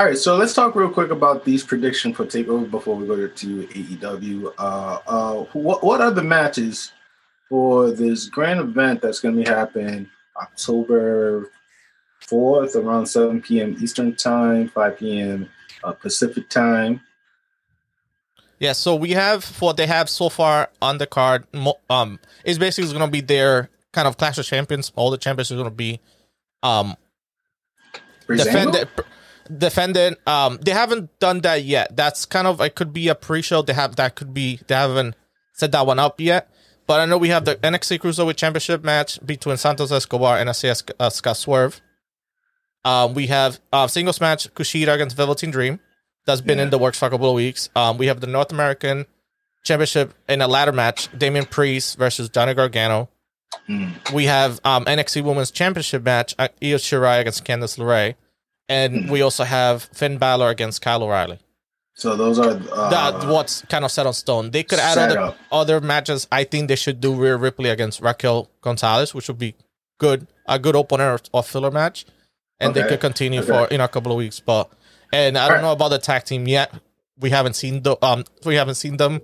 All right, so let's talk real quick about these predictions for Takeover before we go to AEW. Uh, uh, what what are the matches for this grand event that's going to be happening October fourth around seven p.m. Eastern time, five p.m. Uh, Pacific time? Yeah, so we have what they have so far on the card. Um, is basically going to be their kind of Clash of Champions. All the champions are going to be um defendant um they haven't done that yet. That's kind of it could be a pre-show. They have that could be they haven't set that one up yet. But i know we have the nxt cruiserweight championship match between santos escobar and SAS, uh, scott swerve um we have uh singles match kushida against velveteen dream. That's been yeah. in the works for a couple of weeks. Um we have the north american championship in a ladder match Damian priest versus johnny gargano. Mm. we have um nxt women's championship match uh, io shirai against candice LeRae and we also have Finn Balor against Kyle O'Reilly. So those are uh, that what's kind of set on stone. They could add other other matches. I think they should do Rhea Ripley against Raquel Gonzalez, which would be good, a good opener or filler match, and okay. they could continue okay. for in a couple of weeks. But and I All don't right. know about the tag team yet. We haven't seen the um we haven't seen them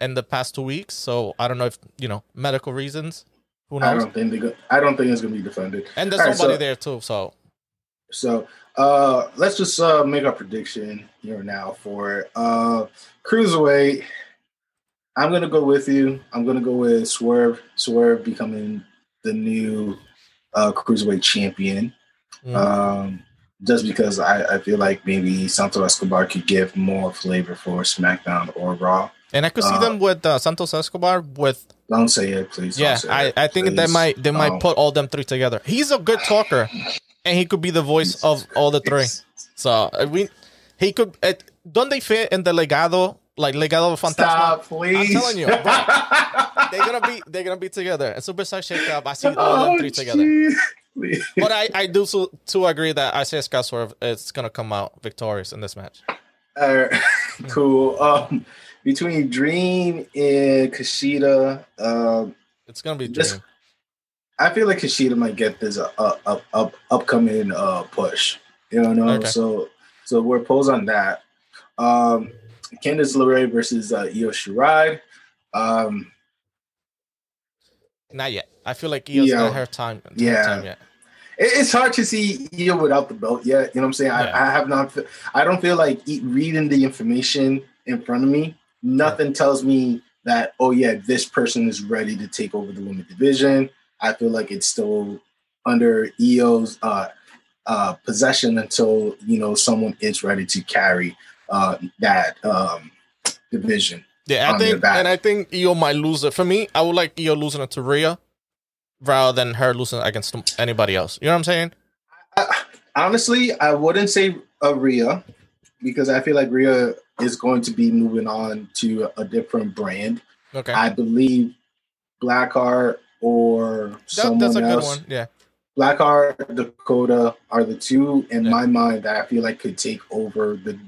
in the past two weeks, so I don't know if you know medical reasons. Who knows? I don't think they go, I don't think it's gonna be defended. And there's All nobody right, so, there too, so so uh, let's just uh, make a prediction here now for uh, cruiserweight. I'm gonna go with you. I'm gonna go with Swerve. Swerve becoming the new uh, cruiserweight champion. Mm. Um, just because I, I feel like maybe Santos Escobar could give more flavor for SmackDown or Raw. And I could see uh, them with uh, Santos Escobar with. Don't say it, please. Yeah, I, it, I think please. they might they might put all them three together. He's a good talker and he could be the voice of all the three. So we, he could. Uh, don't they fit in the legado? Like legado of Fantasma. Stop, please. I'm telling you, bro, they're gonna be they're gonna be together. And Superstar Shake Up, I see all oh, them three together. But I, I do so, to agree that Isaiah Scott Swerve is gonna come out victorious in this match. Uh, cool. Um, between Dream and Kushida, um, it's gonna be Dream. This, I feel like Kushida might get this uh, up, up, upcoming uh, push. You know, okay. so so we're posed on that. Um, Candice LeRae versus uh, Io Shirai. Um, not yet. I feel like Io's yeah, not her time. Yeah. time yet. It's hard to see Io without the belt yet. You know what I'm saying? Yeah. I, I, have not. I don't feel like reading the information in front of me. Nothing tells me that. Oh yeah, this person is ready to take over the women division. I feel like it's still under Io's uh, uh, possession until you know someone is ready to carry uh, that um, division. Yeah, I think, and I think Io might lose it. For me, I would like Io losing it to Rhea rather than her losing against anybody else. You know what I'm saying? I, honestly, I wouldn't say a Rhea because I feel like Rhea is going to be moving on to a different brand. Okay. I believe Blackheart or that, someone that's a else. Good one. Yeah. Blackheart, Dakota are the two in yeah. my mind that I feel like could take over the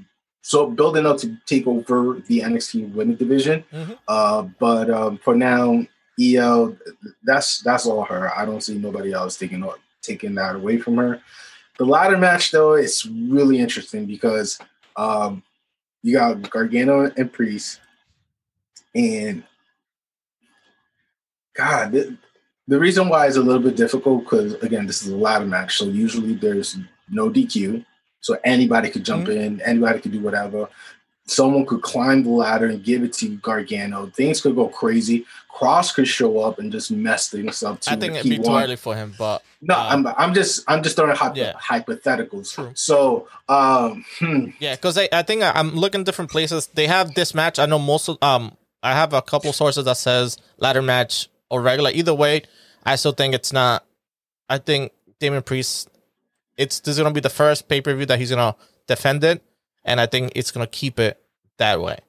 so building up to take over the NXT women division. Mm-hmm. Uh, but um, for now, Io, that's that's all her. I don't see nobody else taking taking that away from her. The ladder match though is really interesting because um, you got Gargano and Priest, and God, the, the reason why is a little bit difficult because again, this is a ladder match, so usually there's no DQ, so anybody could jump mm-hmm. in, anybody could do whatever. Someone could climb the ladder and give it to Gargano. Things could go crazy. Cross could show up and just mess things up. Too I think it'd be too early for him, but no, uh, I'm I'm just I'm just throwing hypo- yeah. hypotheticals. True. So um, hmm. yeah, because I, I think I'm looking different places. They have this match. I know most of um I have a couple sources that says ladder match or regular. Either way, I still think it's not. I think Damian Priest. It's this is gonna be the first pay per view that he's gonna defend it, and I think it's gonna keep it that way.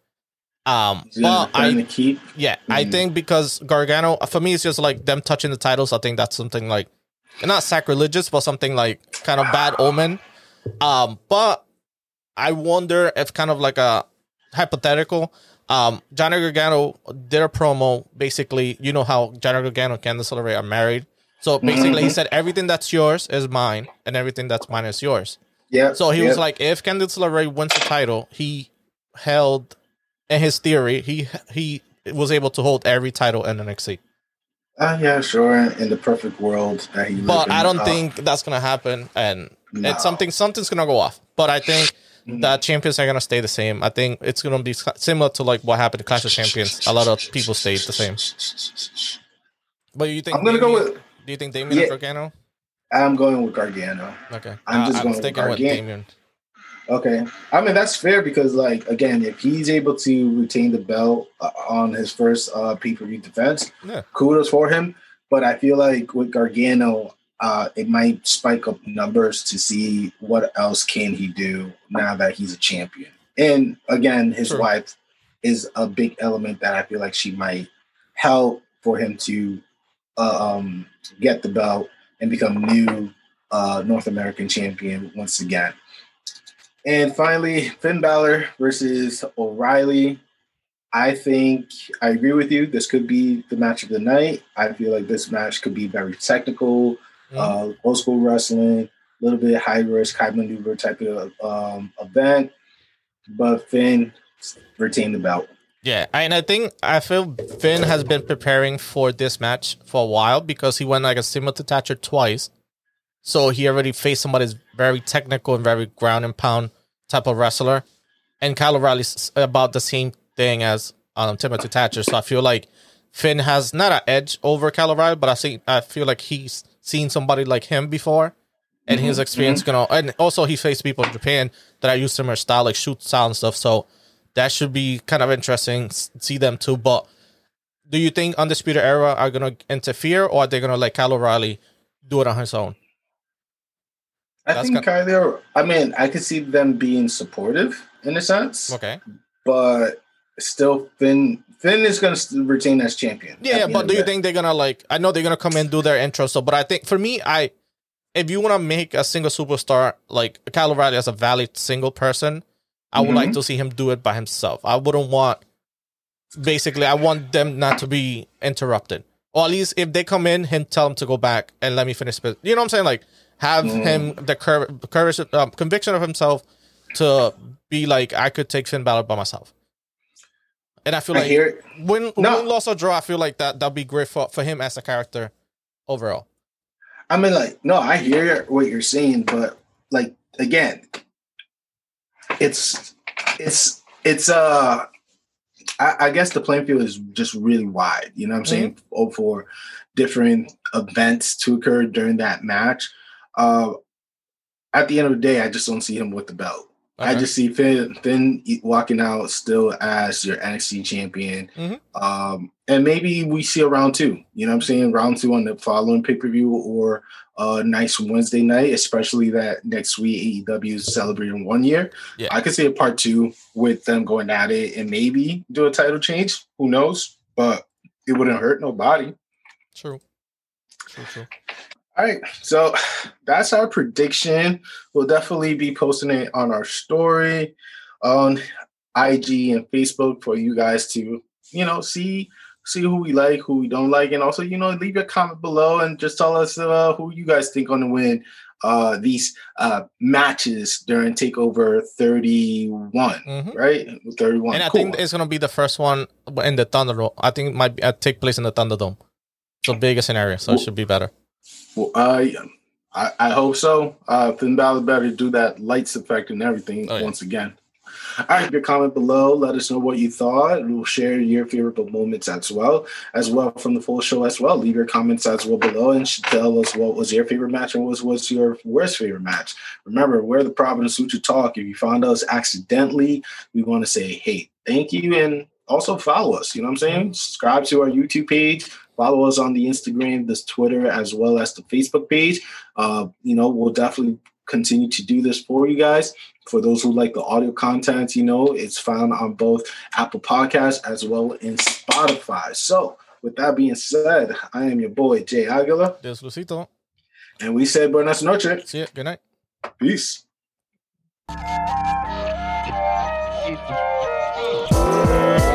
Um, well, I keep. Yeah, mm-hmm. I think because Gargano for me it's just like them touching the titles. I think that's something like not sacrilegious, but something like kind of bad omen. Um, but I wonder if kind of like a hypothetical um, Johnny Gargano did a promo. Basically, you know how Johnny Gargano and Candice LeRae are married. So basically, he said everything that's yours is mine, and everything that's mine is yours. Yeah. So he yep. was like, if Candice LeRae wins the title, he held, in his theory, he he was able to hold every title in NXT. Uh, yeah, sure. In the perfect world that he. But in, I don't uh, think that's gonna happen, and no. it's something something's gonna go off. But I think Mhm. the champions are gonna stay the same. I think it's gonna be similar to like what happened to Clash of Champions. A lot of people stayed the same. But you think I'm gonna go with. Do you think Damian Yeah. or Gargano? I'm going with Gargano. Okay, I'm just going with thinking with Gargano. Damian. Okay, I mean that's fair because, like, again, if he's able to retain the belt uh, on his first uh, pay per view defense, Yeah. kudos for him. But I feel like with Gargano, uh, it might spike up numbers to see what else can he do now that he's a champion. And again, his True. wife is a big element that I feel like she might help for him to uh, um, get the belt and become new uh, North American champion once again. And finally, Finn Balor versus O'Reilly. I think I agree with you. This could be the match of the night. I feel like this match could be very technical, Mhm. uh, old school wrestling, a little bit high risk, high maneuver type of um, event. But Finn retained the belt. Yeah, and I think I feel Finn has been preparing for this match for a while because he went like a similar to Thatcher twice. So he already faced somebody that's very technical and very ground and pound type of wrestler. And Kyle O'Reilly's about the same thing as um, Timothy Thatcher. So I feel like Finn has not an edge over Kyle O'Reilly, but I see I feel like he's seen somebody like him before. And his Mhm, experience gonna and also he faced people in Japan that are used to similar style, like shoot style and stuff. So that should be kind of interesting. See them too. But do you think Undisputed Era are gonna interfere, or are they gonna let Kyle O'Reilly do it on his own? I That's think Kylie. I mean, I could see them being supportive in a sense, Okay. but still, Finn Finn is going to retain as champion. at Yeah, but do you think they're gonna like? I know they're gonna come in do their intro. So, but I think for me, I if you want to make a single superstar like Kyle O'Reilly as a valid single person, I would Mhm. like to see him do it by himself. I wouldn't want. Basically, I want them not to be interrupted, or at least if they come in, him tell him to go back and let me finish. You know what I'm saying? Like have Mm. him the cour- courage, um, conviction of himself to be like I could take Finn Balor by myself. And I feel I like hear it. win, No. win, loss or draw, I feel like that that'd be great for, for him as a character overall. I mean, like, no, I hear what you're saying, but like again, it's it's it's uh I, I guess the playing field is just really wide, you know what I'm saying? Oh, for different events to occur during that match. Uh at the end of the day, I just don't see him with the belt. I just see Finn Finn walking out still as your NXT champion. Mhm. Um, and maybe we see a round two. You know what I'm saying? Round two on the following pay per view or a nice Wednesday night, especially that next week AEW is celebrating one year. Yeah. I could see a part two with them going at it and maybe do a title change. Who knows? But it wouldn't hurt nobody. True. True, true. All right, so that's our prediction. We'll definitely be posting it on our story on IG and Facebook for you guys to, you know, see see who we like, who we don't like, and also, you know, leave a comment below and just tell us uh, who you guys think going to win uh, these uh, matches during Takeover 31, Mhm. right? 31. And I Cool. think it's gonna be the first one in the Thunderdome. I think it might be, uh, take place in the Thunderdome. So bigger scenario, so it should be better. Well, uh, I, I hope so. Uh, Finn Balor better do that lights effect and everything Oh, yeah. once again. All right, your comment below. Let us know what you thought. We'll share your favorite moments as well, as well from the full show as well. Leave your comments as well below and tell us what was your favorite match and what was your worst favorite match. Remember, we're the Providence Sutra Talk. If you found us accidentally, we want to say, hey, thank you, and also follow us. You know what I'm saying? Subscribe to our YouTube page. Follow us on the Instagram, this Twitter, as well as the Facebook page. Uh, you know, we'll definitely continue to do this for you guys. For those who like the audio content, you know, it's found on both Apple Podcasts as well in Spotify. So, with that being said, I am your boy Jay Aguila, This Lucito. and we said buenas noches. See ya. Good night. Peace. Thank you.